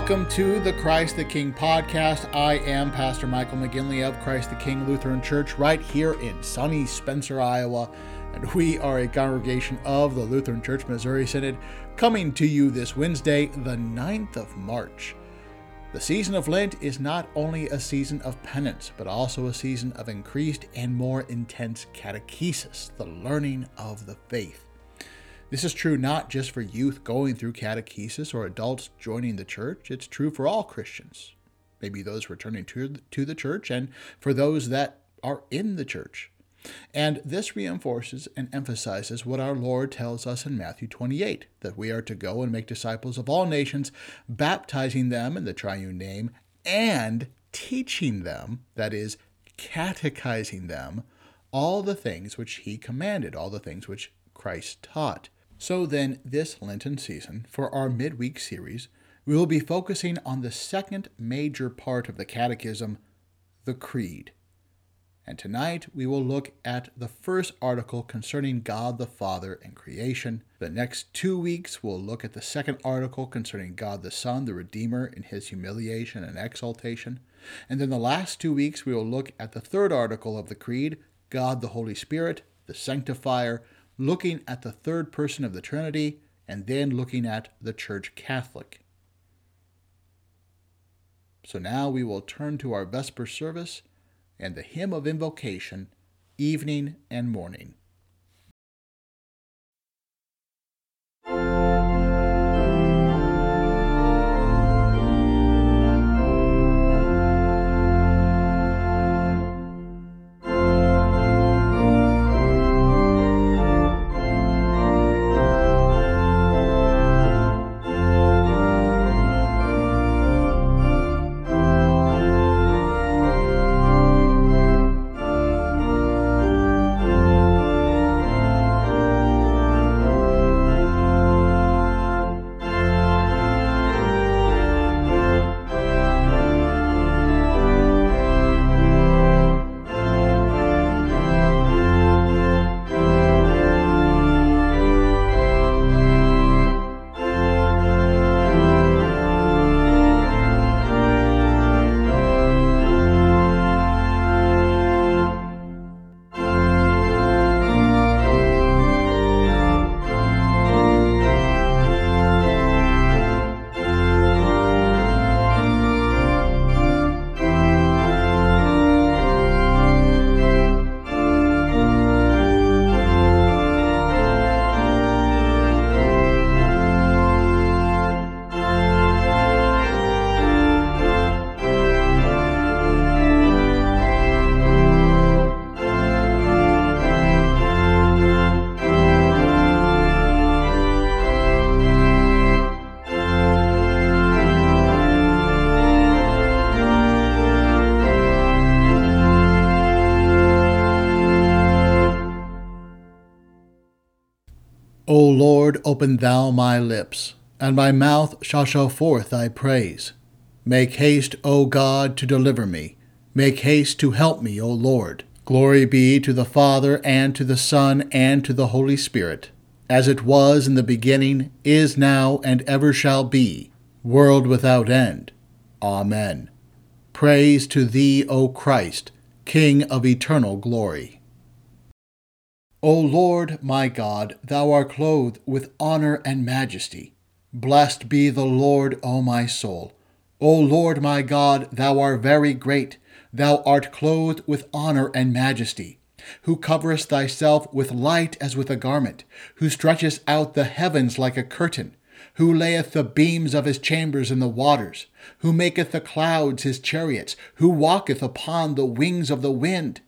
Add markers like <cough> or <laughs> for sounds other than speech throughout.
Welcome to the Christ the King podcast. I am Pastor Michael McGinley of Christ the King Lutheran Church right here in sunny Spencer, Iowa. And we are a congregation of the Lutheran Church Missouri Synod coming to you this Wednesday, the 9th of March. The season of Lent is not only a season of penance, but also a season of increased and more intense catechesis, the learning of the faith. This is true not just for youth going through catechesis or adults joining the church, it's true for all Christians, maybe those returning to, to the church, and for those that are in the church. And this reinforces and emphasizes what our Lord tells us in Matthew 28 that we are to go and make disciples of all nations, baptizing them in the triune name and teaching them, that is, catechizing them, all the things which he commanded, all the things which Christ taught. So then, this Lenten season, for our midweek series, we will be focusing on the second major part of the Catechism, the Creed. And tonight we will look at the first article concerning God the Father and creation. The next two weeks we'll look at the second article concerning God the Son, the Redeemer, in his humiliation and exaltation. And then the last two weeks we will look at the third article of the Creed, God the Holy Spirit, the Sanctifier, looking at the third person of the Trinity, and then looking at the Church Catholic. So now we will turn to our Vesper service and the hymn of invocation, evening and morning. Lord, open thou my lips, and my mouth shall show forth thy praise. Make haste, O God, to deliver me. Make haste to help me, O Lord. Glory be to the Father, and to the Son, and to the Holy Spirit, as it was in the beginning, is now, and ever shall be, world without end. Amen. Praise to thee, O Christ, King of eternal glory. O Lord my God, thou art clothed with honor and majesty. Blessed be the Lord, O my soul. O Lord my God, thou art very great. Thou art clothed with honor and majesty, who coverest thyself with light as with a garment, who stretchest out the heavens like a curtain, who layeth the beams of his chambers in the waters, who maketh the clouds his chariots, who walketh upon the wings of the wind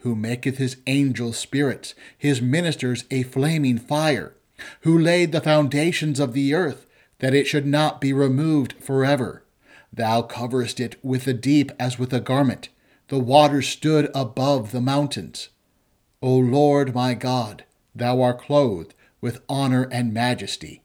who maketh his angels spirits, his ministers a flaming fire, who laid the foundations of the earth, that it should not be removed forever. Thou coverest it with the deep as with a garment. The waters stood above the mountains. O Lord my God, thou art clothed with honor and majesty.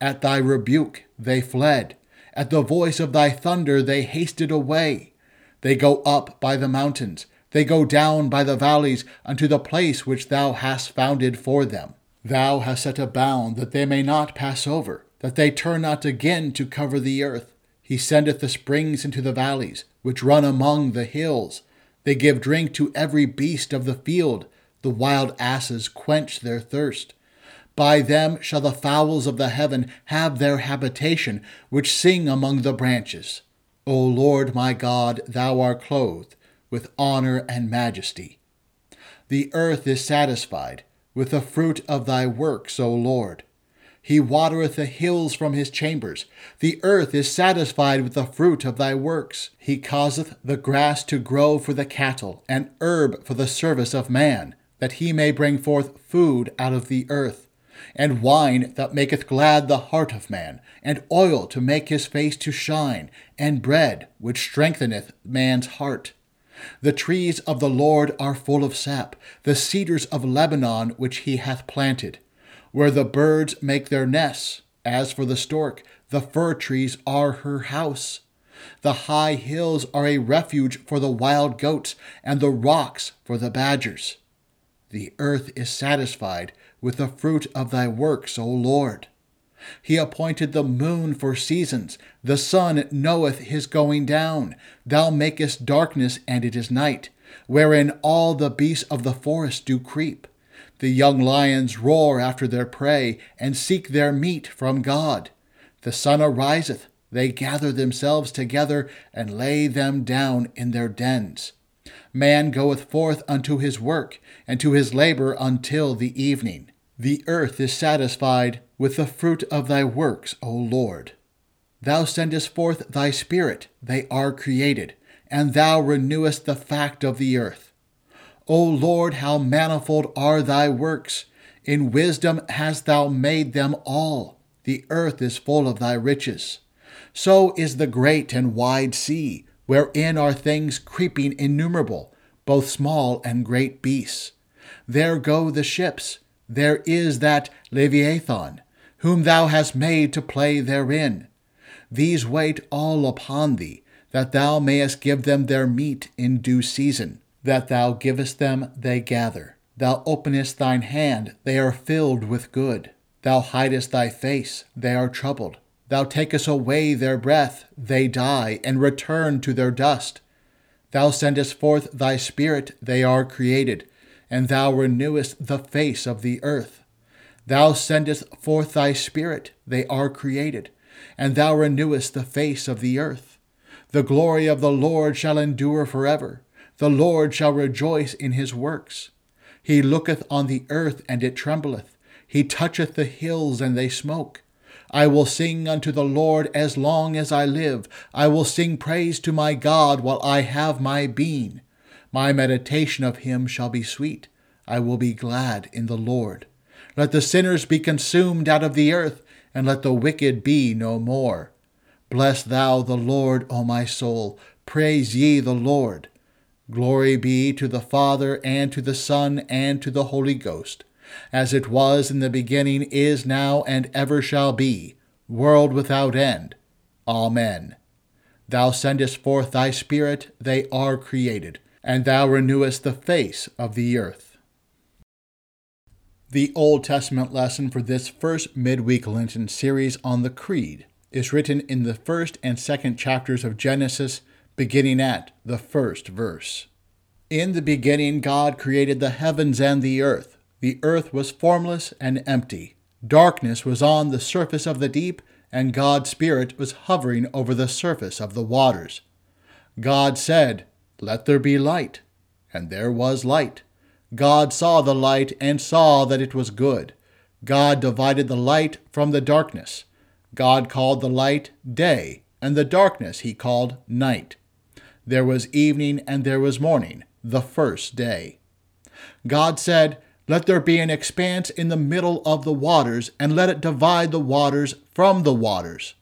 At thy rebuke they fled. At the voice of thy thunder they hasted away. They go up by the mountains. They go down by the valleys unto the place which thou hast founded for them. Thou hast set a bound that they may not pass over, that they turn not again to cover the earth. He sendeth the springs into the valleys, which run among the hills. They give drink to every beast of the field. The wild asses quench their thirst. By them shall the fowls of the heaven have their habitation, which sing among the branches. O Lord my God, thou art clothed with honor and majesty. The earth is satisfied with the fruit of thy works, O Lord. He watereth the hills from his chambers. The earth is satisfied with the fruit of thy works. He causeth the grass to grow for the cattle, and herb for the service of man, that he may bring forth food out of the earth and wine that maketh glad the heart of man, and oil to make his face to shine, and bread which strengtheneth man's heart. The trees of the Lord are full of sap, the cedars of Lebanon which he hath planted, where the birds make their nests. As for the stork, the fir trees are her house. The high hills are a refuge for the wild goats, and the rocks for the badgers. The earth is satisfied with the fruit of thy works, O Lord. He appointed the moon for seasons. The sun knoweth his going down. Thou makest darkness, and it is night, wherein all the beasts of the forest do creep. The young lions roar after their prey, and seek their meat from God. The sun ariseth, they gather themselves together, and lay them down in their dens. Man goeth forth unto his work, and to his labor until the evening. The earth is satisfied with the fruit of thy works, O Lord. Thou sendest forth thy Spirit, they are created, and thou renewest the fact of the earth. O Lord, how manifold are thy works! In wisdom hast thou made them all. The earth is full of thy riches. So is the great and wide sea, wherein are things creeping innumerable, both small and great beasts. There go the ships there is that Leviathan, whom thou hast made to play therein. These wait all upon thee, that thou mayest give them their meat in due season. That thou givest them, they gather. Thou openest thine hand, they are filled with good. Thou hidest thy face, they are troubled. Thou takest away their breath, they die, and return to their dust. Thou sendest forth thy Spirit, they are created and thou renewest the face of the earth. Thou sendest forth thy Spirit, they are created, and thou renewest the face of the earth. The glory of the Lord shall endure forever. The Lord shall rejoice in his works. He looketh on the earth, and it trembleth. He toucheth the hills, and they smoke. I will sing unto the Lord as long as I live. I will sing praise to my God while I have my being. My meditation of him shall be sweet. I will be glad in the Lord. Let the sinners be consumed out of the earth, and let the wicked be no more. Bless thou the Lord, O my soul. Praise ye the Lord. Glory be to the Father, and to the Son, and to the Holy Ghost, as it was in the beginning, is now, and ever shall be, world without end. Amen. Thou sendest forth thy Spirit, they are created and thou renewest the face of the earth. The Old Testament lesson for this first midweek Lenten series on the Creed is written in the first and second chapters of Genesis, beginning at the first verse. In the beginning, God created the heavens and the earth. The earth was formless and empty. Darkness was on the surface of the deep, and God's Spirit was hovering over the surface of the waters. God said, let there be light. And there was light. God saw the light and saw that it was good. God divided the light from the darkness. God called the light day, and the darkness he called night. There was evening and there was morning, the first day. God said, Let there be an expanse in the middle of the waters, and let it divide the waters from the waters.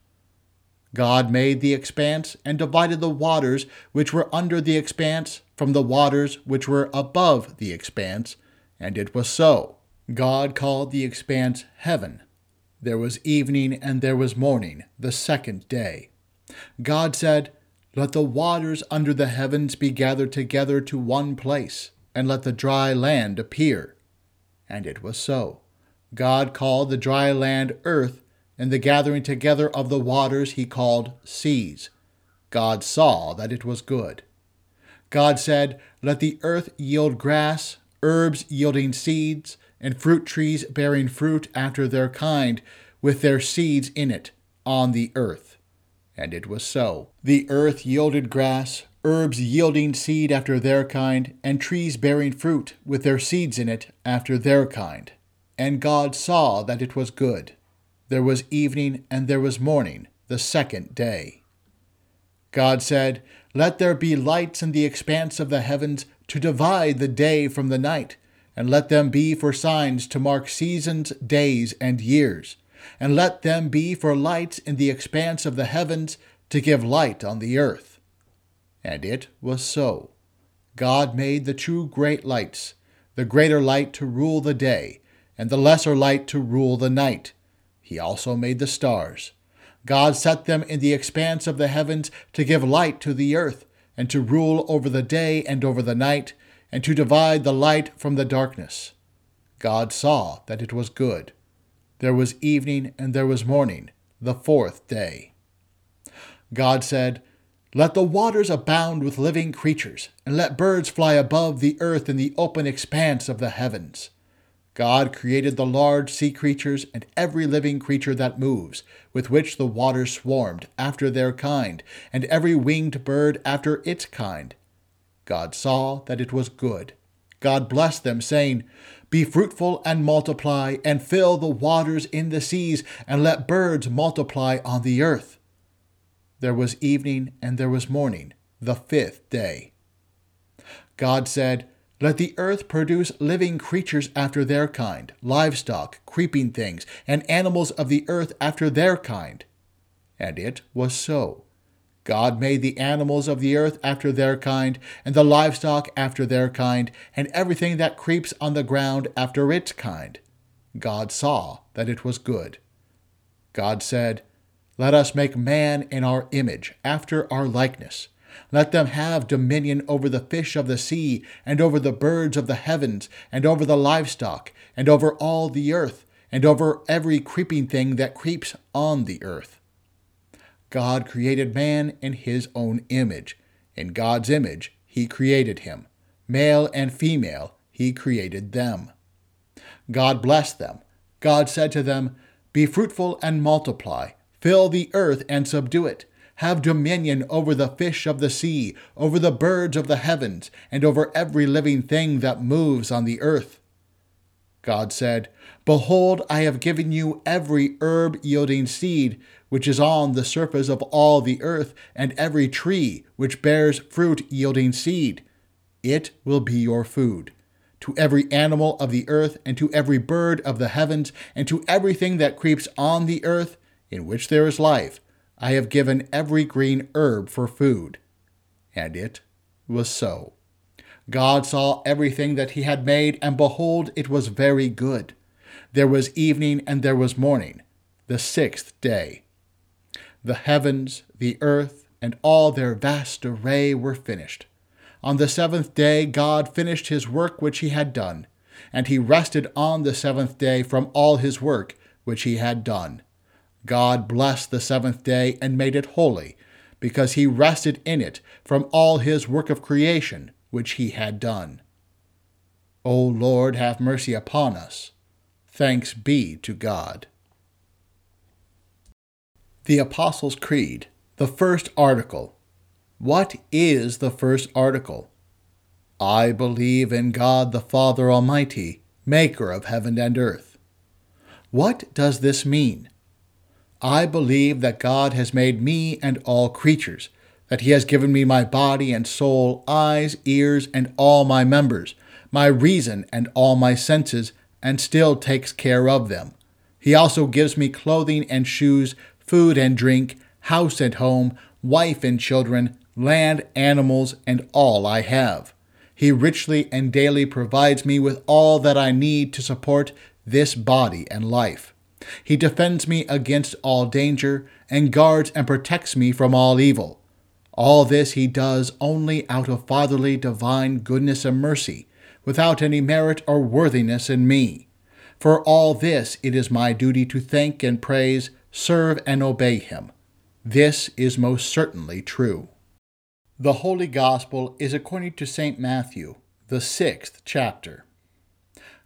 God made the expanse and divided the waters which were under the expanse from the waters which were above the expanse, and it was so. God called the expanse heaven. There was evening and there was morning, the second day. God said, Let the waters under the heavens be gathered together to one place, and let the dry land appear. And it was so. God called the dry land earth, and the gathering together of the waters he called seas. God saw that it was good. God said, Let the earth yield grass, herbs yielding seeds, and fruit trees bearing fruit after their kind, with their seeds in it, on the earth. And it was so. The earth yielded grass, herbs yielding seed after their kind, and trees bearing fruit, with their seeds in it after their kind. And God saw that it was good. There was evening and there was morning, the second day. God said, Let there be lights in the expanse of the heavens to divide the day from the night, and let them be for signs to mark seasons, days, and years, and let them be for lights in the expanse of the heavens to give light on the earth. And it was so. God made the two great lights, the greater light to rule the day, and the lesser light to rule the night. He also made the stars. God set them in the expanse of the heavens to give light to the earth, and to rule over the day and over the night, and to divide the light from the darkness. God saw that it was good. There was evening and there was morning, the fourth day. God said, Let the waters abound with living creatures, and let birds fly above the earth in the open expanse of the heavens. God created the large sea creatures and every living creature that moves, with which the waters swarmed, after their kind, and every winged bird after its kind. God saw that it was good. God blessed them, saying, Be fruitful and multiply, and fill the waters in the seas, and let birds multiply on the earth. There was evening and there was morning, the fifth day. God said, let the earth produce living creatures after their kind, livestock, creeping things, and animals of the earth after their kind. And it was so. God made the animals of the earth after their kind, and the livestock after their kind, and everything that creeps on the ground after its kind. God saw that it was good. God said, Let us make man in our image, after our likeness let them have dominion over the fish of the sea, and over the birds of the heavens, and over the livestock, and over all the earth, and over every creeping thing that creeps on the earth. God created man in his own image. In God's image, he created him. Male and female, he created them. God blessed them. God said to them, Be fruitful and multiply, fill the earth and subdue it have dominion over the fish of the sea, over the birds of the heavens, and over every living thing that moves on the earth. God said, Behold, I have given you every herb yielding seed which is on the surface of all the earth, and every tree which bears fruit yielding seed. It will be your food. To every animal of the earth, and to every bird of the heavens, and to everything that creeps on the earth, in which there is life, I have given every green herb for food. And it was so. God saw everything that he had made, and behold, it was very good. There was evening and there was morning, the sixth day. The heavens, the earth, and all their vast array were finished. On the seventh day, God finished his work which he had done, and he rested on the seventh day from all his work which he had done. God blessed the seventh day and made it holy, because he rested in it from all his work of creation which he had done. O Lord, have mercy upon us. Thanks be to God. The Apostles' Creed, the first article. What is the first article? I believe in God the Father Almighty, maker of heaven and earth. What does this mean? I believe that God has made me and all creatures, that He has given me my body and soul, eyes, ears, and all my members, my reason and all my senses, and still takes care of them. He also gives me clothing and shoes, food and drink, house and home, wife and children, land, animals, and all I have. He richly and daily provides me with all that I need to support this body and life. He defends me against all danger, and guards and protects me from all evil. All this he does only out of fatherly divine goodness and mercy, without any merit or worthiness in me. For all this it is my duty to thank and praise, serve and obey him. This is most certainly true. The Holy Gospel is according to St. Matthew, the sixth chapter.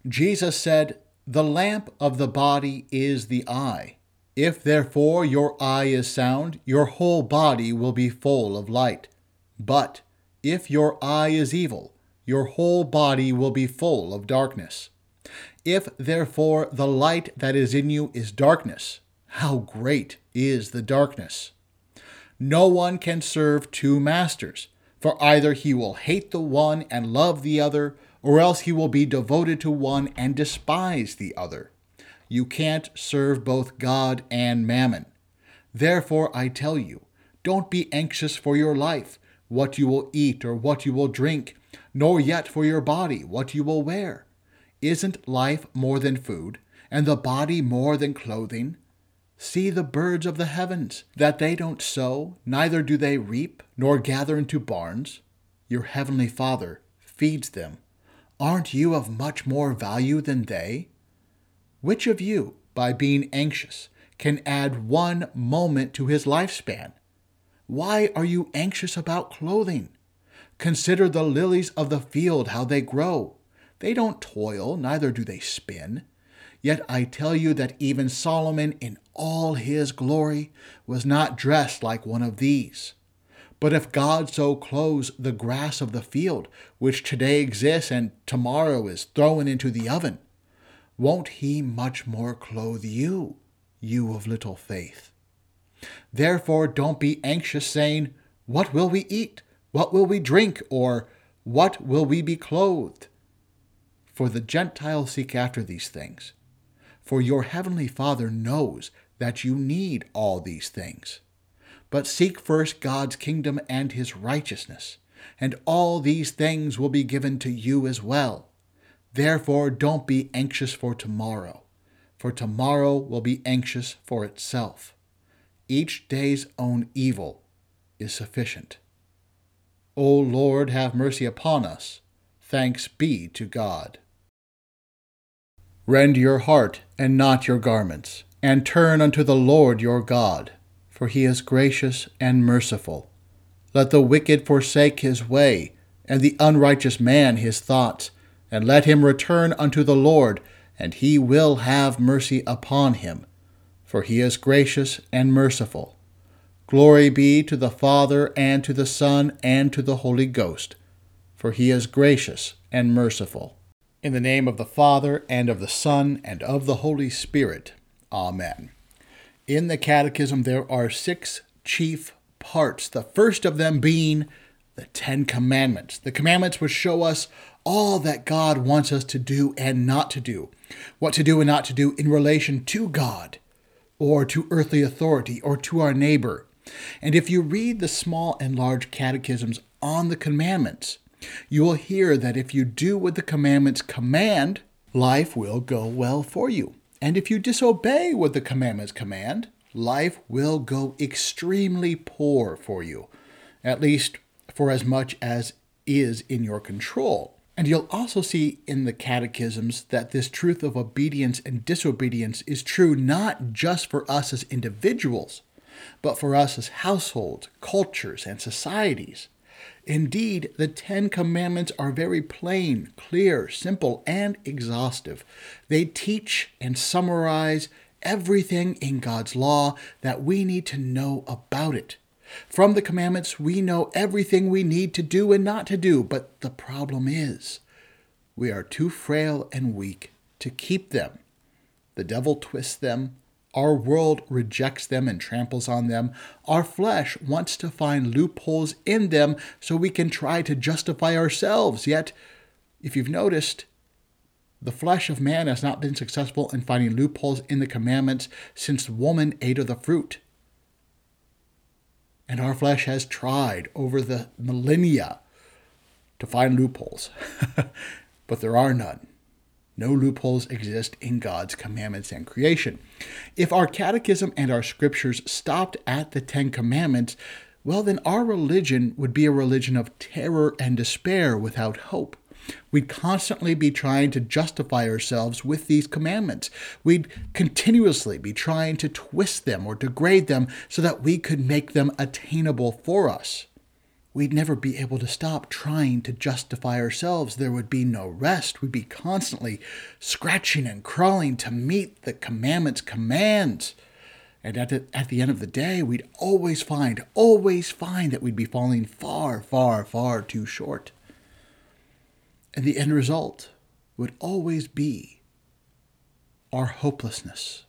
Jesus said, The lamp of the body is the eye. If therefore your eye is sound, your whole body will be full of light. But if your eye is evil, your whole body will be full of darkness. If therefore the light that is in you is darkness, how great is the darkness! No one can serve two masters, for either he will hate the one and love the other, or else he will be devoted to one and despise the other. You can't serve both God and mammon. Therefore, I tell you, don't be anxious for your life, what you will eat or what you will drink, nor yet for your body, what you will wear. Isn't life more than food, and the body more than clothing? See the birds of the heavens, that they don't sow, neither do they reap, nor gather into barns. Your heavenly Father feeds them. Aren't you of much more value than they? Which of you, by being anxious, can add one moment to his lifespan? Why are you anxious about clothing? Consider the lilies of the field, how they grow. They don't toil, neither do they spin. Yet I tell you that even Solomon in all his glory was not dressed like one of these. But if God so clothes the grass of the field, which today exists and tomorrow is thrown into the oven, won't he much more clothe you, you of little faith? Therefore, don't be anxious, saying, What will we eat? What will we drink? Or what will we be clothed? For the Gentiles seek after these things. For your heavenly Father knows that you need all these things. But seek first God's kingdom and his righteousness, and all these things will be given to you as well. Therefore, don't be anxious for tomorrow, for tomorrow will be anxious for itself. Each day's own evil is sufficient. O Lord, have mercy upon us. Thanks be to God. Rend your heart and not your garments, and turn unto the Lord your God, for he is gracious and merciful. Let the wicked forsake his way, and the unrighteous man his thoughts, and let him return unto the Lord, and he will have mercy upon him, for he is gracious and merciful. Glory be to the Father, and to the Son, and to the Holy Ghost, for he is gracious and merciful. In the name of the Father, and of the Son, and of the Holy Spirit. Amen. In the Catechism, there are six chief parts, the first of them being the Ten Commandments. The commandments which show us all that God wants us to do and not to do, what to do and not to do in relation to God, or to earthly authority, or to our neighbor, and if you read the small and large catechisms on the commandments, you will hear that if you do what the commandments command, life will go well for you. And if you disobey what the commandments command, life will go extremely poor for you, at least for as much as is in your control. And you'll also see in the catechisms that this truth of obedience and disobedience is true not just for us as individuals, but for us as households, cultures, and societies. Indeed, the Ten Commandments are very plain, clear, simple, and exhaustive. They teach and summarize everything in God's law that we need to know about it. From the commandments, we know everything we need to do and not to do, but the problem is we are too frail and weak to keep them. The devil twists them, our world rejects them and tramples on them. Our flesh wants to find loopholes in them so we can try to justify ourselves. Yet, if you've noticed, the flesh of man has not been successful in finding loopholes in the commandments since woman ate of the fruit. And our flesh has tried over the millennia to find loopholes, <laughs> but there are none. No loopholes exist in God's commandments and creation. If our catechism and our scriptures stopped at the Ten Commandments, well, then our religion would be a religion of terror and despair without hope. We'd constantly be trying to justify ourselves with these commandments. We'd continuously be trying to twist them or degrade them so that we could make them attainable for us. We'd never be able to stop trying to justify ourselves. There would be no rest. We'd be constantly scratching and crawling to meet the commandments' commands. And at the, at the end of the day, we'd always find, always find that we'd be falling far, far, far too short. And the end result would always be our hopelessness.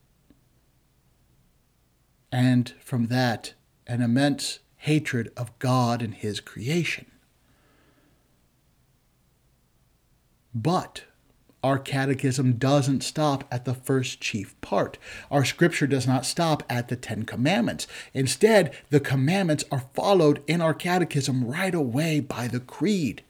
And from that, an immense hatred of God and His creation. But our catechism doesn't stop at the first chief part. Our scripture does not stop at the Ten Commandments. Instead, the commandments are followed in our catechism right away by the Creed,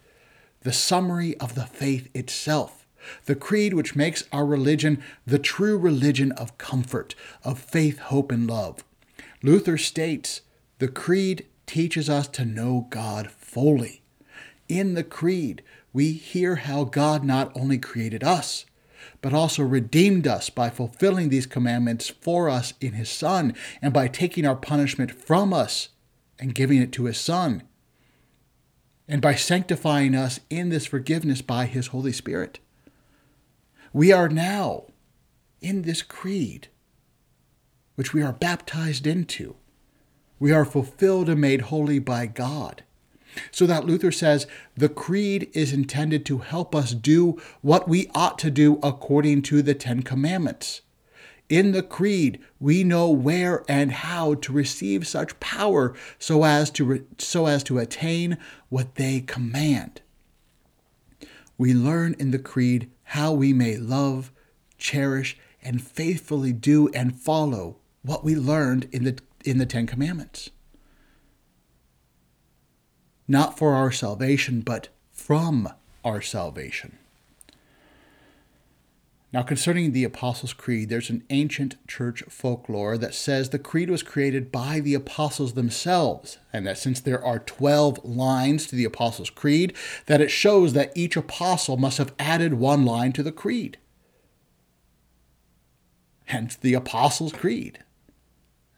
the summary of the faith itself. The Creed, which makes our religion the true religion of comfort, of faith, hope, and love. Luther states the Creed teaches us to know God fully. In the Creed, we hear how God not only created us, but also redeemed us by fulfilling these commandments for us in His Son and by taking our punishment from us and giving it to His Son, and by sanctifying us in this forgiveness by His Holy Spirit. We are now in this creed, which we are baptized into. We are fulfilled and made holy by God. So that Luther says the creed is intended to help us do what we ought to do according to the Ten Commandments. In the creed, we know where and how to receive such power so as to, re- so as to attain what they command. We learn in the creed how we may love, cherish, and faithfully do and follow what we learned in the, in the Ten Commandments not for our salvation, but from our salvation. Now, concerning the Apostles' Creed, there's an ancient church folklore that says the creed was created by the apostles themselves, and that since there are 12 lines to the Apostles' Creed, that it shows that each apostle must have added one line to the creed. Hence the Apostles' Creed.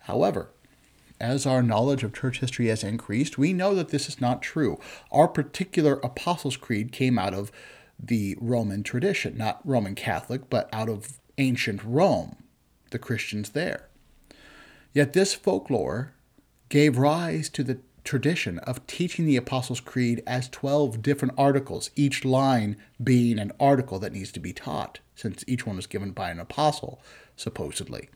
However, as our knowledge of church history has increased, we know that this is not true. Our particular Apostles' Creed came out of the Roman tradition, not Roman Catholic, but out of ancient Rome, the Christians there. Yet this folklore gave rise to the tradition of teaching the Apostles' Creed as 12 different articles, each line being an article that needs to be taught, since each one was given by an apostle, supposedly.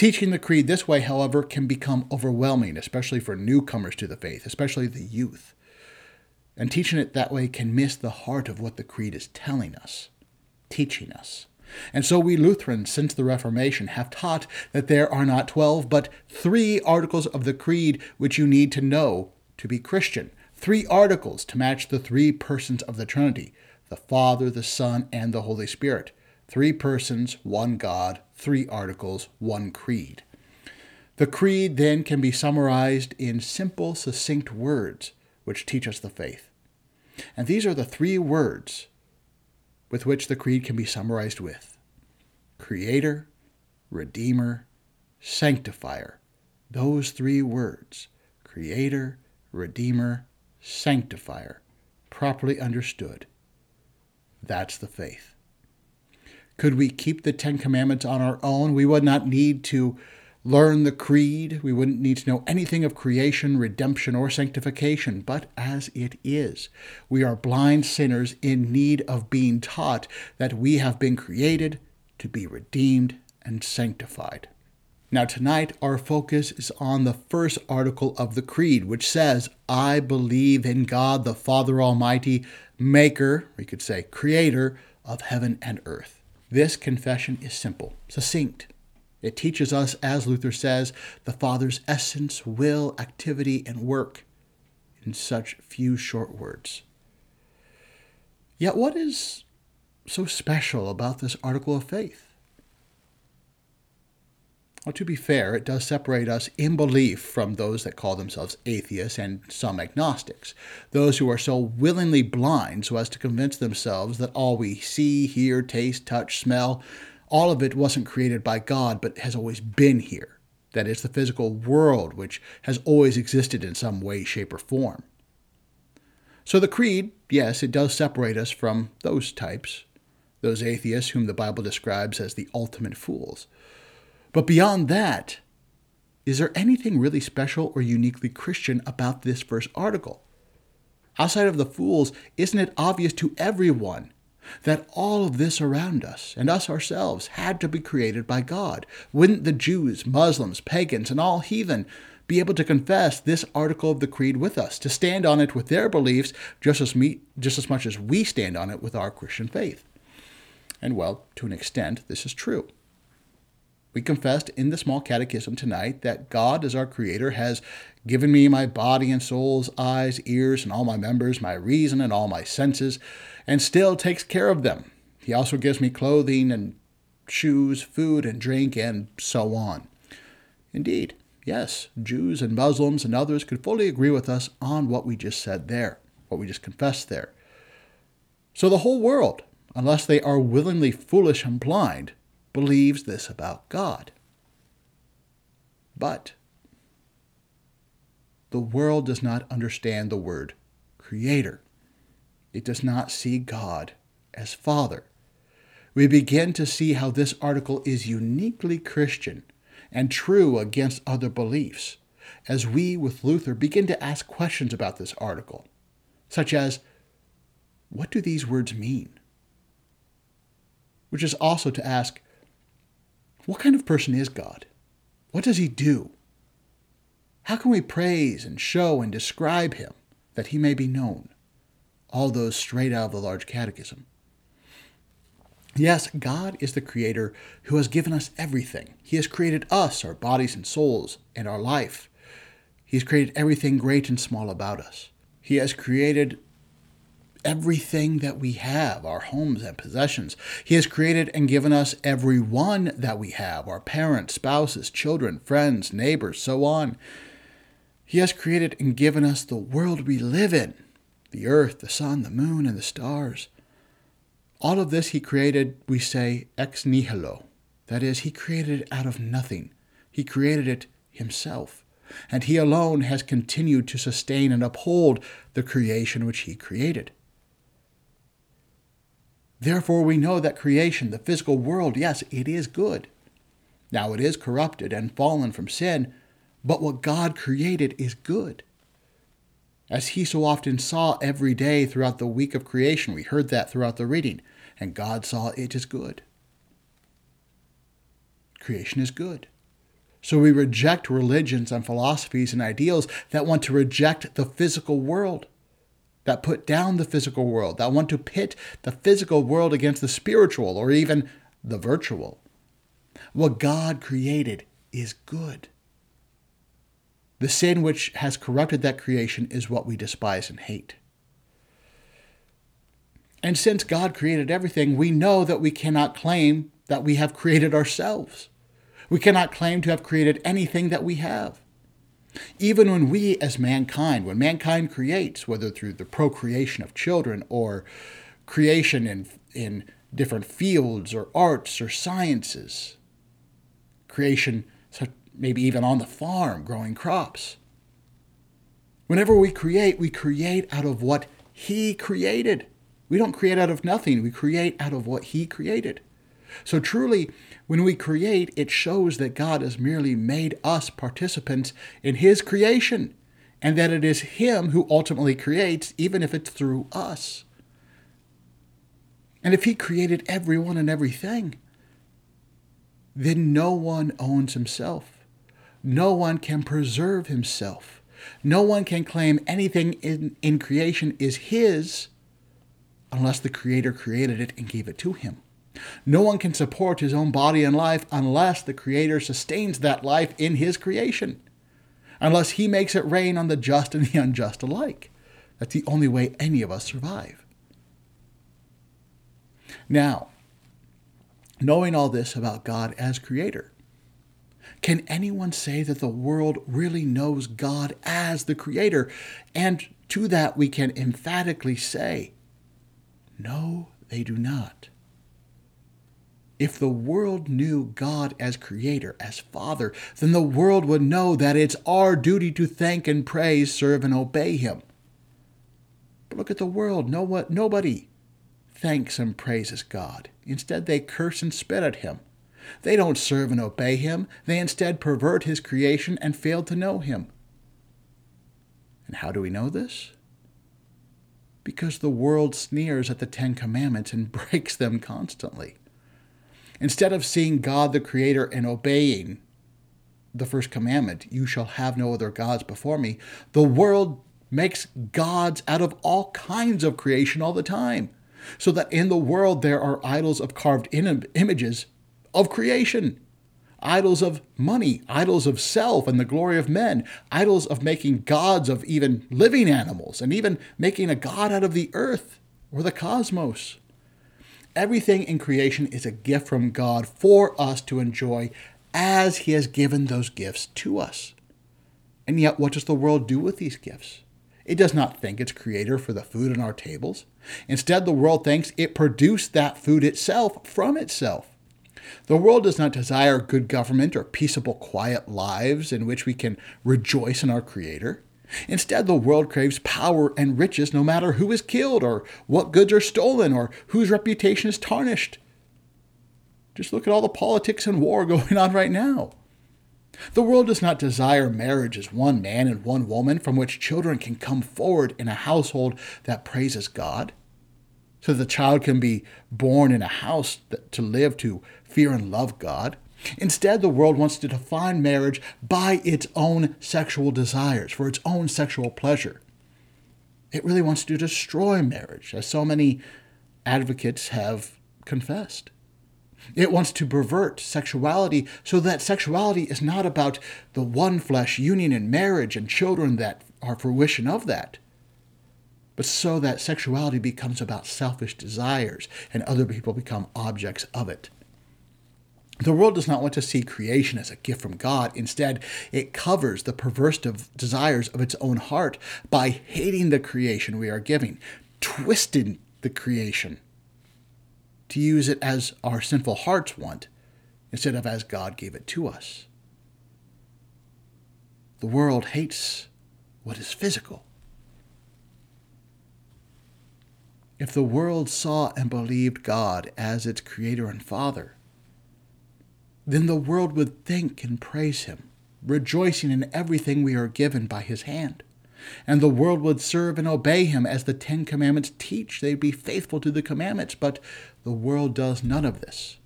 Teaching the creed this way, however, can become overwhelming, especially for newcomers to the faith, especially the youth. And teaching it that way can miss the heart of what the creed is telling us, teaching us. And so we Lutherans, since the Reformation, have taught that there are not 12, but three articles of the creed which you need to know to be Christian. Three articles to match the three persons of the Trinity the Father, the Son, and the Holy Spirit. Three persons, one God, three articles, one creed. The creed then can be summarized in simple, succinct words which teach us the faith. And these are the three words with which the creed can be summarized with Creator, Redeemer, Sanctifier. Those three words Creator, Redeemer, Sanctifier, properly understood. That's the faith. Could we keep the Ten Commandments on our own? We would not need to learn the creed. We wouldn't need to know anything of creation, redemption, or sanctification. But as it is, we are blind sinners in need of being taught that we have been created to be redeemed and sanctified. Now, tonight, our focus is on the first article of the Creed, which says, I believe in God the Father Almighty, maker, we could say creator, of heaven and earth. This confession is simple, succinct. It teaches us, as Luther says, the Father's essence, will, activity, and work in such few short words. Yet, what is so special about this article of faith? Well, to be fair, it does separate us in belief from those that call themselves atheists and some agnostics, those who are so willingly blind so as to convince themselves that all we see, hear, taste, touch, smell, all of it wasn't created by God but has always been here. That is, the physical world, which has always existed in some way, shape, or form. So the creed, yes, it does separate us from those types, those atheists whom the Bible describes as the ultimate fools. But beyond that, is there anything really special or uniquely Christian about this first article? Outside of the fools, isn't it obvious to everyone that all of this around us and us ourselves had to be created by God? Wouldn't the Jews, Muslims, pagans, and all heathen be able to confess this article of the Creed with us, to stand on it with their beliefs just as, me, just as much as we stand on it with our Christian faith? And well, to an extent, this is true. We confessed in the small catechism tonight that God, as our Creator, has given me my body and souls, eyes, ears, and all my members, my reason and all my senses, and still takes care of them. He also gives me clothing and shoes, food and drink, and so on. Indeed, yes, Jews and Muslims and others could fully agree with us on what we just said there, what we just confessed there. So the whole world, unless they are willingly foolish and blind, believes this about God. But the world does not understand the word creator. It does not see God as Father. We begin to see how this article is uniquely Christian and true against other beliefs as we, with Luther, begin to ask questions about this article, such as what do these words mean? Which is also to ask what kind of person is God? What does he do? How can we praise and show and describe him that he may be known? All those straight out of the large catechism. Yes, God is the creator who has given us everything. He has created us, our bodies and souls, and our life. He has created everything great and small about us. He has created everything that we have, our homes and possessions. He has created and given us every one that we have our parents, spouses, children, friends, neighbors, so on. He has created and given us the world we live in the earth, the sun, the moon, and the stars. All of this He created, we say, ex nihilo. That is, He created it out of nothing. He created it Himself. And He alone has continued to sustain and uphold the creation which He created. Therefore, we know that creation, the physical world, yes, it is good. Now, it is corrupted and fallen from sin, but what God created is good. As he so often saw every day throughout the week of creation, we heard that throughout the reading, and God saw it is good. Creation is good. So we reject religions and philosophies and ideals that want to reject the physical world that put down the physical world, that want to pit the physical world against the spiritual or even the virtual. What God created is good. The sin which has corrupted that creation is what we despise and hate. And since God created everything, we know that we cannot claim that we have created ourselves. We cannot claim to have created anything that we have. Even when we, as mankind, when mankind creates, whether through the procreation of children or creation in, in different fields or arts or sciences, creation, maybe even on the farm, growing crops. Whenever we create, we create out of what He created. We don't create out of nothing, we create out of what He created. So truly, when we create, it shows that God has merely made us participants in His creation, and that it is Him who ultimately creates, even if it's through us. And if He created everyone and everything, then no one owns himself. No one can preserve himself. No one can claim anything in, in creation is his unless the Creator created it and gave it to him. No one can support his own body and life unless the Creator sustains that life in his creation, unless he makes it rain on the just and the unjust alike. That's the only way any of us survive. Now, knowing all this about God as Creator, Can anyone say that the world really knows God as the Creator? And to that we can emphatically say, no, they do not. If the world knew God as Creator, as Father, then the world would know that it's our duty to thank and praise, serve, and obey Him. But look at the world. No, what, nobody thanks and praises God. Instead, they curse and spit at Him. They don't serve and obey Him. They instead pervert His creation and fail to know Him. And how do we know this? Because the world sneers at the Ten Commandments and <laughs> breaks them constantly. Instead of seeing God the Creator and obeying the first commandment, you shall have no other gods before me, the world makes gods out of all kinds of creation all the time. So that in the world there are idols of carved images of creation, idols of money, idols of self and the glory of men, idols of making gods of even living animals, and even making a god out of the earth or the cosmos. Everything in creation is a gift from God for us to enjoy as He has given those gifts to us. And yet, what does the world do with these gifts? It does not thank its creator for the food on our tables. Instead, the world thinks it produced that food itself from itself. The world does not desire good government or peaceable, quiet lives in which we can rejoice in our Creator. Instead, the world craves power and riches no matter who is killed or what goods are stolen or whose reputation is tarnished. Just look at all the politics and war <laughs> going on right now. The world does not desire marriage as one man and one woman from which children can come forward in a household that praises God. So that the child can be born in a house to live to fear and love God. Instead, the world wants to define marriage by its own sexual desires, for its own sexual pleasure. It really wants to destroy marriage, as so many advocates have confessed. It wants to pervert sexuality so that sexuality is not about the one flesh union in marriage and children that are fruition of that, but so that sexuality becomes about selfish desires and other people become objects of it. The world does not want to see creation as a gift from God. Instead, it covers the perverse desires of its own heart by hating the creation we are giving, twisting the creation to use it as our sinful hearts want instead of as God gave it to us. The world hates what is physical. If the world saw and believed God as its creator and father, then the world would think and praise him, rejoicing in everything we are given by his hand. And the world would serve and obey him as the Ten Commandments teach. They'd be faithful to the commandments, but the world does none of this.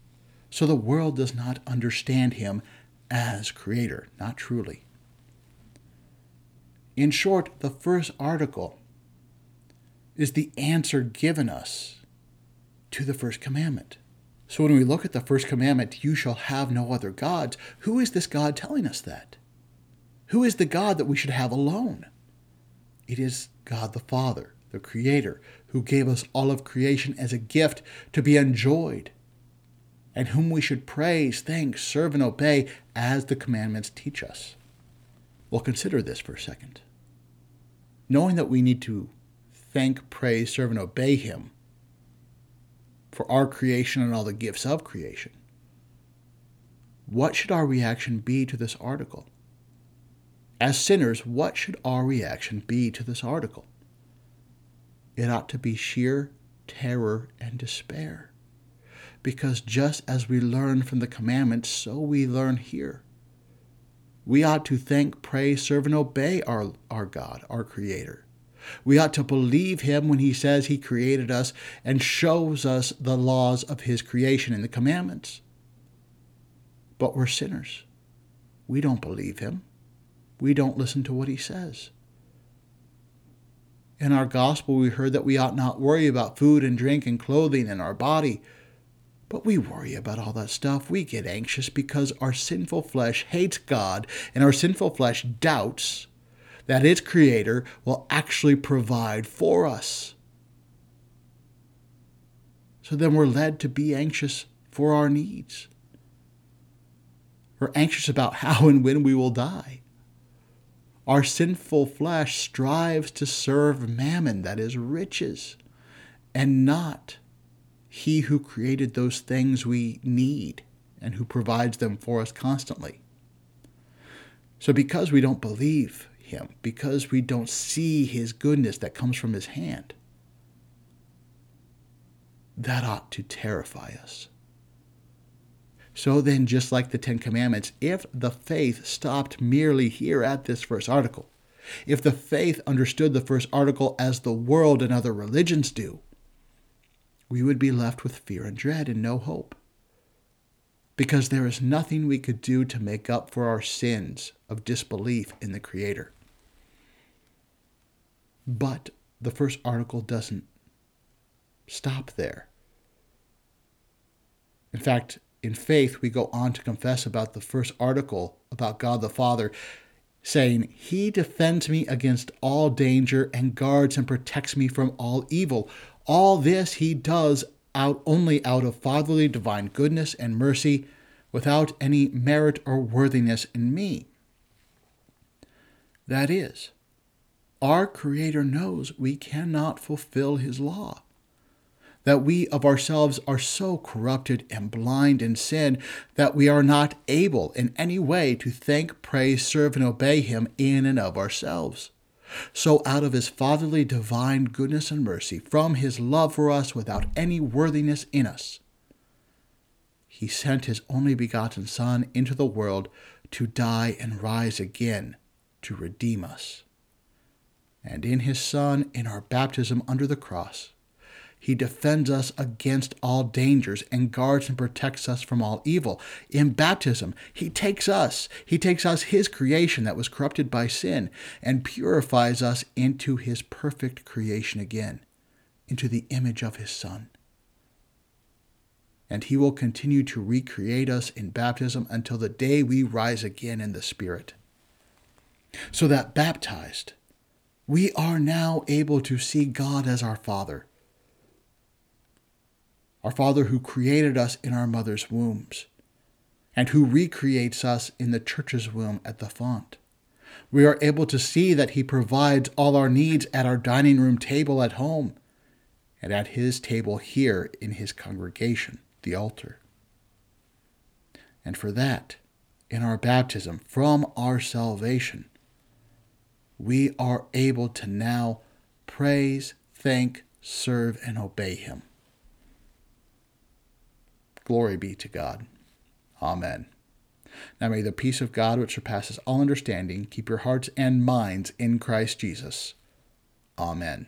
So the world does not understand him as creator, not truly. In short, the first article is the answer given us to the first commandment. So when we look at the first commandment, you shall have no other gods, who is this God telling us that? Who is the God that we should have alone? It is God the Father, the Creator, who gave us all of creation as a gift to be enjoyed, and whom we should praise, thank, serve, and obey as the commandments teach us. Well, consider this for a second. Knowing that we need to thank, praise, serve, and obey Him for our creation and all the gifts of creation, what should our reaction be to this article? As sinners, what should our reaction be to this article? It ought to be sheer terror and despair. Because just as we learn from the commandments, so we learn here. We ought to thank, praise, serve, and obey our, our God, our Creator. We ought to believe Him when He says He created us and shows us the laws of His creation in the commandments. But we're sinners. We don't believe Him we don't listen to what he says. In our gospel, we heard that we ought not worry about food and drink and clothing and our body. But we worry about all that stuff. We get anxious because our sinful flesh hates God and our sinful flesh doubts that its creator will actually provide for us. So then we're led to be anxious for our needs. We're anxious about <laughs> how and when we will die. Our sinful flesh strives to serve mammon, that is, riches, and not He who created those things we need and who provides them for us constantly. So, because we don't believe Him, because we don't see His goodness that comes from His hand, that ought to terrify us. So then, just like the Ten Commandments, if the faith stopped merely here at this first article, if the faith understood the first article as the world and other religions do, we would be left with fear and dread and no hope. Because there is nothing we could do to make up for our sins of disbelief in the Creator. But the first article doesn't stop there. In fact, in faith, we go on to confess about the first article about God the Father, saying, He defends me against all danger and guards and protects me from all evil. All this He does out only out of fatherly divine goodness and mercy, without any merit or worthiness in me. That is, our Creator knows we cannot fulfill His law that we of ourselves are so corrupted and blind in sin that we are not able in any way to thank, praise, serve, and obey Him in and of ourselves. So, out of His fatherly divine goodness and mercy, from His love for us without any worthiness in us, He sent His only begotten Son into the world to die and rise again to redeem us. And in His Son, in our baptism under the cross, he defends us against all dangers and guards and protects us from all evil. In baptism, He takes us, He takes us, His creation that was corrupted by sin, and purifies us into His perfect creation again, into the image of His Son. And He will continue to recreate us in baptism until the day we rise again in the Spirit. So that baptized, we are now able to see God as our Father our Father who created us in our mother's wombs, and who recreates us in the church's womb at the font. We are able to see that He provides all our needs at our dining room table at home and at His table here in His congregation, the altar. And for that, in our baptism, from our salvation, we are able to now praise, thank, serve, and obey Him. Glory be to God. Amen. Now may the peace of God, which surpasses all understanding, keep your hearts and minds in Christ Jesus. Amen.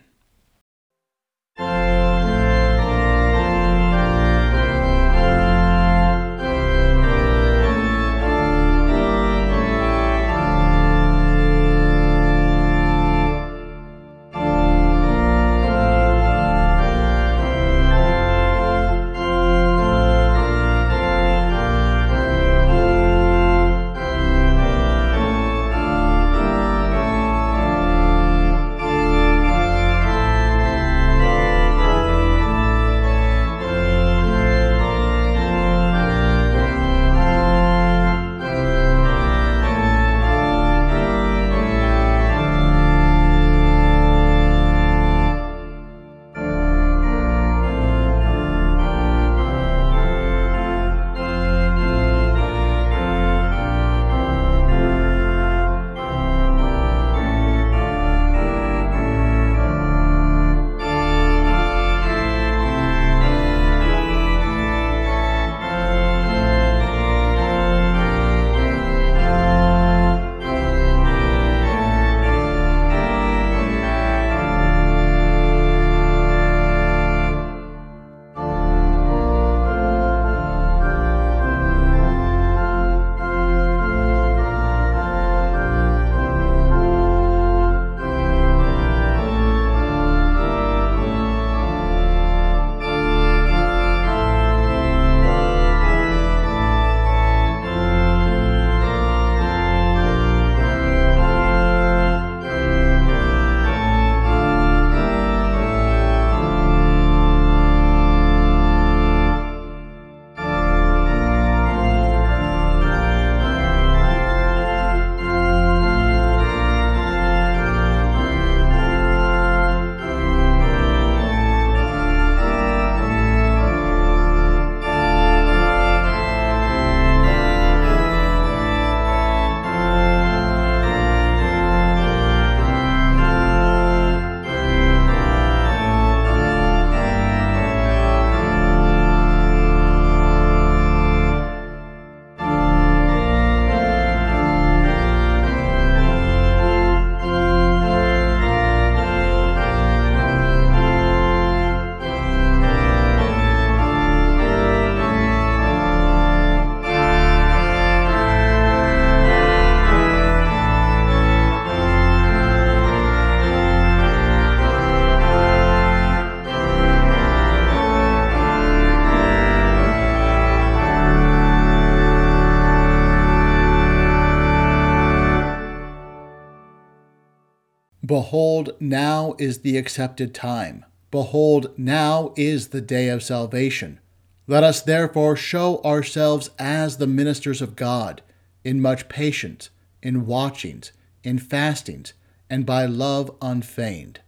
Behold, now is the accepted time. Behold, now is the day of salvation. Let us therefore show ourselves as the ministers of God, in much patience, in watchings, in fastings, and by love unfeigned.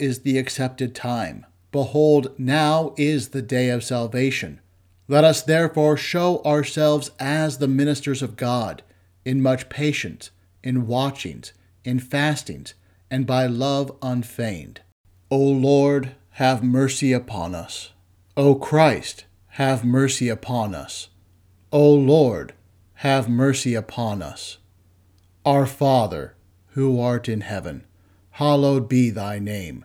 Is the accepted time. Behold, now is the day of salvation. Let us therefore show ourselves as the ministers of God, in much patience, in watchings, in fastings, and by love unfeigned. O Lord, have mercy upon us. O Christ, have mercy upon us. O Lord, have mercy upon us. Our Father, who art in heaven, hallowed be thy name.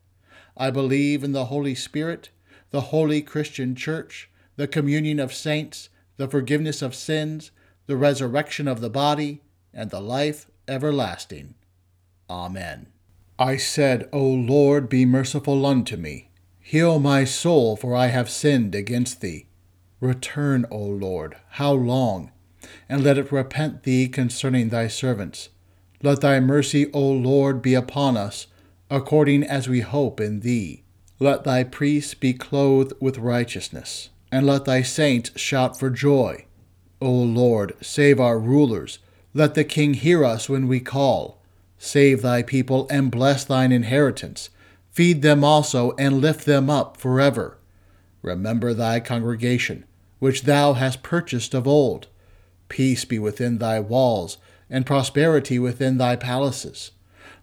I believe in the Holy Spirit, the holy Christian Church, the communion of saints, the forgiveness of sins, the resurrection of the body, and the life everlasting. Amen. I said, O Lord, be merciful unto me. Heal my soul, for I have sinned against thee. Return, O Lord, how long? And let it repent thee concerning thy servants. Let thy mercy, O Lord, be upon us, according as we hope in thee. Let thy priests be clothed with righteousness, and let thy saints shout for joy. O Lord, save our rulers. Let the king hear us when we call. Save thy people and bless thine inheritance. Feed them also and lift them up forever. Remember thy congregation, which thou hast purchased of old. Peace be within thy walls, and prosperity within thy palaces.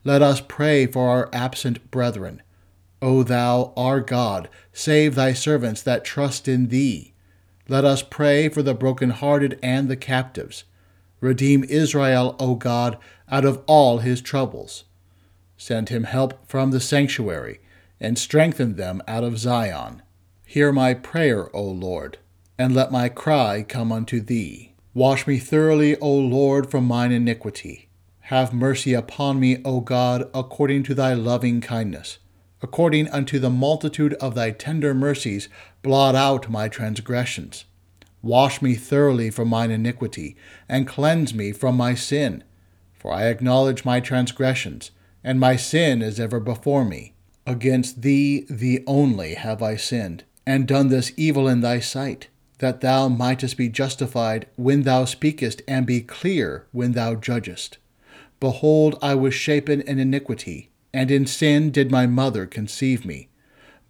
Let us pray for our absent brethren. O thou, our God, save thy servants that trust in thee. Let us pray for the broken-hearted and the captives. Redeem Israel, O God, out of all his troubles. Send him help from the sanctuary, and strengthen them out of Zion. Hear my prayer, O Lord, and let my cry come unto thee. Wash me thoroughly, O Lord, from mine iniquity. Have mercy upon me, O God, according to thy loving kindness. According unto the multitude of thy tender mercies, blot out my transgressions. Wash me thoroughly from mine iniquity, and cleanse me from my sin. For I acknowledge my transgressions, and my sin is ever before me. Against thee, thee only, have I sinned, and done this evil in thy sight, that thou mightest be justified when thou speakest, and be clear when thou judgest. Behold, I was shapen in iniquity and in sin did my mother conceive me.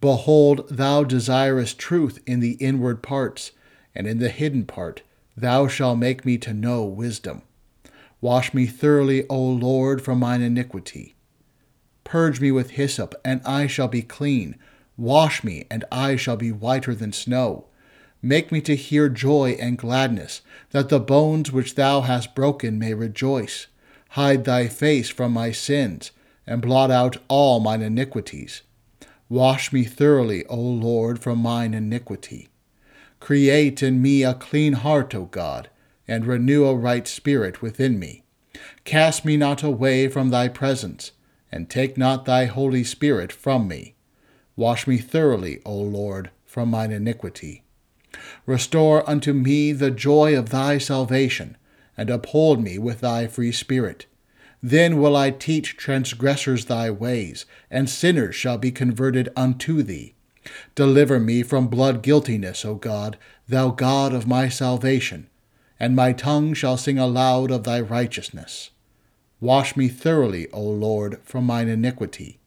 Behold, thou desirest truth in the inward parts, and in the hidden part thou shalt make me to know wisdom. Wash me thoroughly, O Lord, from mine iniquity. Purge me with hyssop, and I shall be clean. Wash me, and I shall be whiter than snow. Make me to hear joy and gladness, that the bones which thou hast broken may rejoice. Hide thy face from my sins and blot out all mine iniquities. Wash me thoroughly, O Lord, from mine iniquity. Create in me a clean heart, O God, and renew a right spirit within me. Cast me not away from thy presence, and take not thy Holy Spirit from me. Wash me thoroughly, O Lord, from mine iniquity. Restore unto me the joy of thy salvation, and uphold me with thy free spirit. Then will I teach transgressors thy ways, and sinners shall be converted unto thee. Deliver me from blood guiltiness, O God, thou God of my salvation, and my tongue shall sing aloud of thy righteousness. Wash me thoroughly, O Lord, from mine iniquity.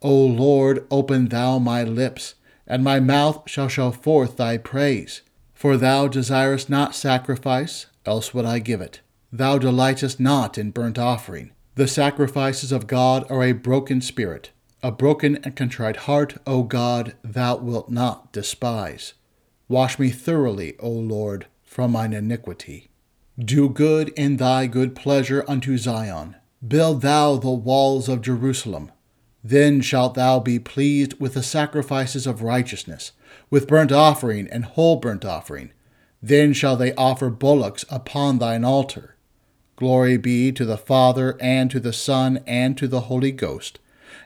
O Lord, open thou my lips, and my mouth shall show forth thy praise. For thou desirest not sacrifice, else would I give it. Thou delightest not in burnt offering. The sacrifices of God are a broken spirit. A broken and contrite heart, O God, thou wilt not despise. Wash me thoroughly, O Lord, from mine iniquity. Do good in thy good pleasure unto Zion. Build thou the walls of Jerusalem. Then shalt thou be pleased with the sacrifices of righteousness, with burnt offering and whole burnt offering. Then shall they offer bullocks upon thine altar. Glory be to the Father, and to the Son, and to the Holy Ghost,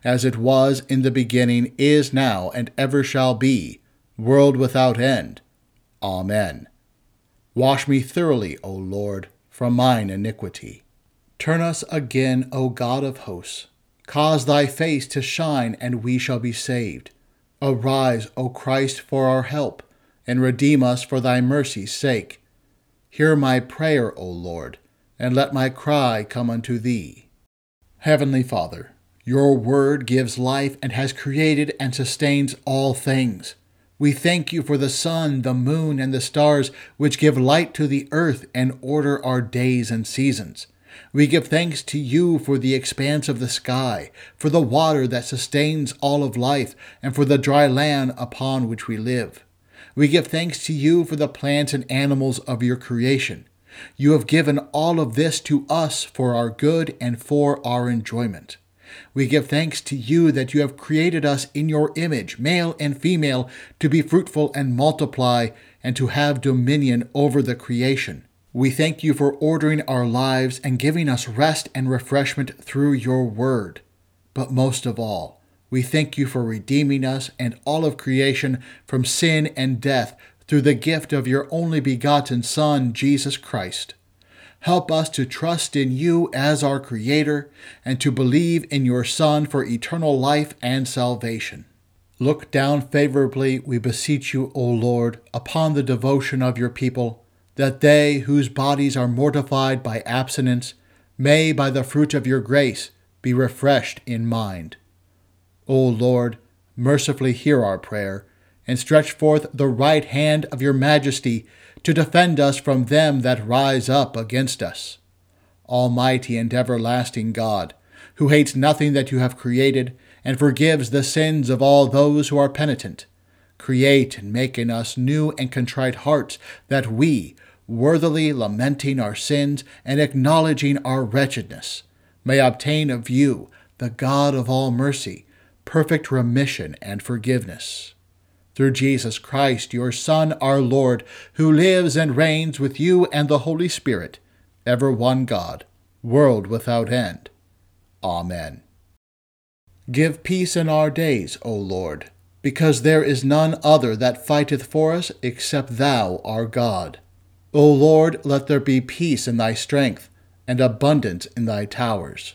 as it was in the beginning, is now, and ever shall be, world without end. Amen. Wash me thoroughly, O Lord, from mine iniquity. Turn us again, O God of hosts. Cause thy face to shine, and we shall be saved. Arise, O Christ, for our help, and redeem us for thy mercy's sake. Hear my prayer, O Lord and let my cry come unto thee. Heavenly Father, your word gives life and has created and sustains all things. We thank you for the sun, the moon, and the stars, which give light to the earth and order our days and seasons. We give thanks to you for the expanse of the sky, for the water that sustains all of life, and for the dry land upon which we live. We give thanks to you for the plants and animals of your creation. You have given all of this to us for our good and for our enjoyment. We give thanks to you that you have created us in your image, male and female, to be fruitful and multiply, and to have dominion over the creation. We thank you for ordering our lives and giving us rest and refreshment through your word. But most of all, we thank you for redeeming us and all of creation from sin and death through the gift of your only begotten Son, Jesus Christ. Help us to trust in you as our Creator and to believe in your Son for eternal life and salvation. Look down favorably, we beseech you, O Lord, upon the devotion of your people, that they whose bodies are mortified by abstinence may, by the fruit of your grace, be refreshed in mind. O Lord, mercifully hear our prayer and stretch forth the right hand of your majesty to defend us from them that rise up against us. Almighty and everlasting God, who hates nothing that you have created, and forgives the sins of all those who are penitent, Create and make in us new and contrite hearts, that we, worthily lamenting our sins and acknowledging our wretchedness, may obtain of you, the God of all mercy, perfect remission and forgiveness. Through Jesus Christ, your Son, our Lord, who lives and reigns with you and the Holy Spirit, ever one God, world without end. Amen. Give peace in our days, O Lord, because there is none other that fighteth for us except thou, our God. O Lord, let there be peace in thy strength, and abundance in thy towers.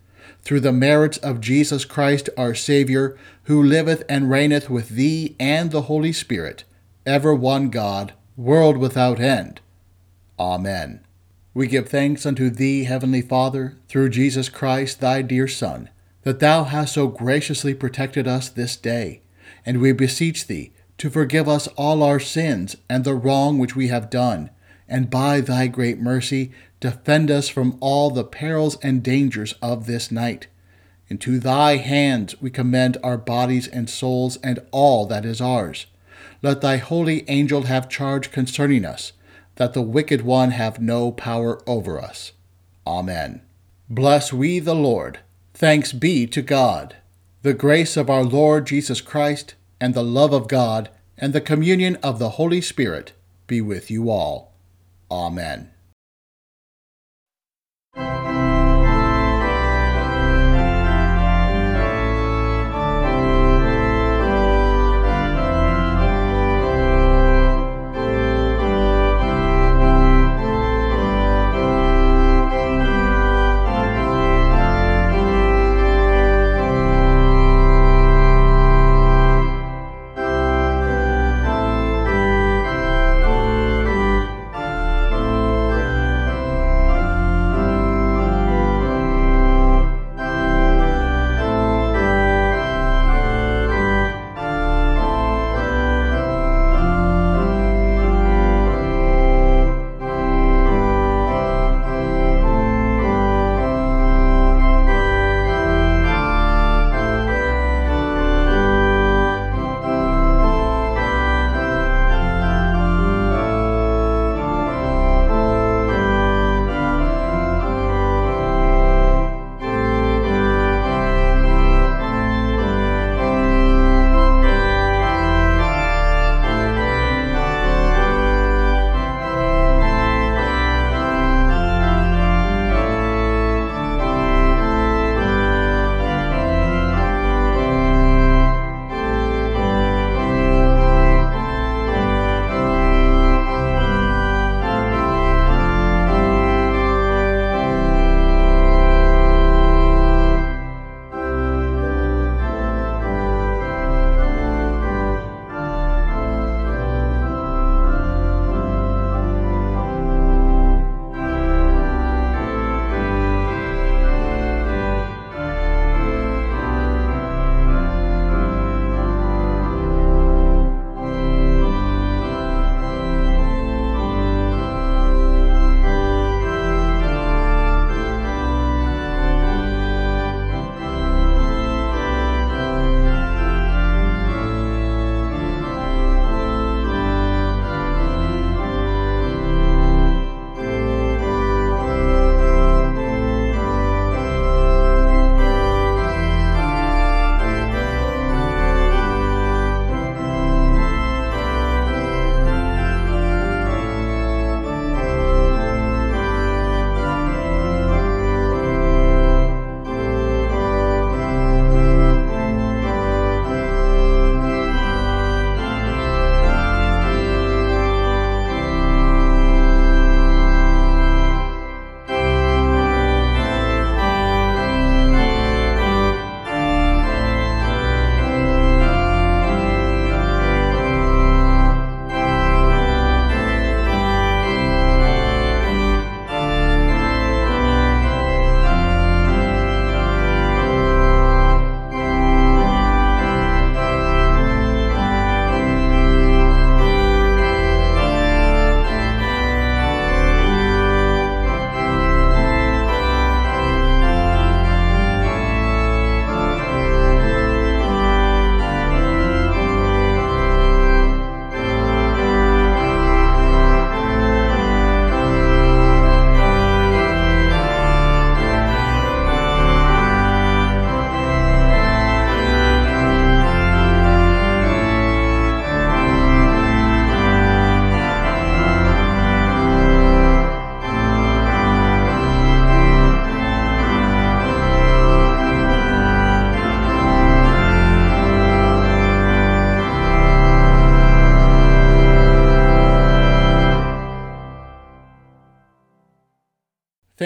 through the merits of Jesus Christ our Saviour, who liveth and reigneth with thee and the Holy Spirit, ever one God, world without end. Amen. We give thanks unto thee, Heavenly Father, through Jesus Christ thy dear Son, that thou hast so graciously protected us this day, and we beseech thee to forgive us all our sins and the wrong which we have done, and by thy great mercy Defend us from all the perils and dangers of this night. Into thy hands we commend our bodies and souls and all that is ours. Let thy holy angel have charge concerning us, that the wicked one have no power over us. Amen. Bless we the Lord. Thanks be to God. The grace of our Lord Jesus Christ, and the love of God, and the communion of the Holy Spirit be with you all. Amen.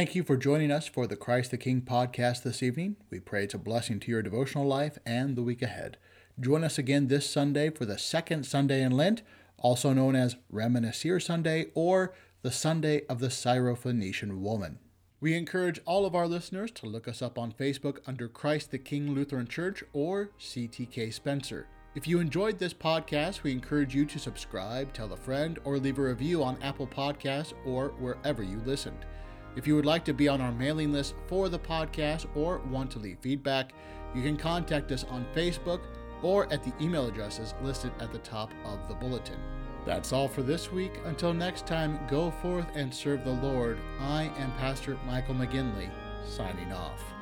Thank you for joining us for the Christ the King podcast this evening. We pray it's a blessing to your devotional life and the week ahead. Join us again this Sunday for the second Sunday in Lent, also known as Reminiscere Sunday or the Sunday of the Syrophoenician Woman. We encourage all of our listeners to look us up on Facebook under Christ the King Lutheran Church or CTK Spencer. If you enjoyed this podcast, we encourage you to subscribe, tell a friend, or leave a review on Apple Podcasts or wherever you listened. If you would like to be on our mailing list for the podcast or want to leave feedback, you can contact us on Facebook or at the email addresses listed at the top of the bulletin. That's all for this week. Until next time, go forth and serve the Lord. I am Pastor Michael McGinley, signing off.